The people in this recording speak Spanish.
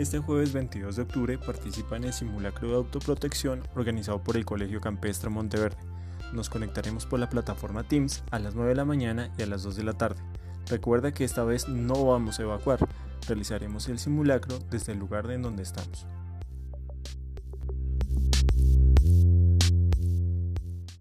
Este jueves 22 de octubre participa en el simulacro de autoprotección organizado por el Colegio Campestre Monteverde. Nos conectaremos por la plataforma Teams a las 9 de la mañana y a las 2 de la tarde. Recuerda que esta vez no vamos a evacuar, realizaremos el simulacro desde el lugar en donde estamos.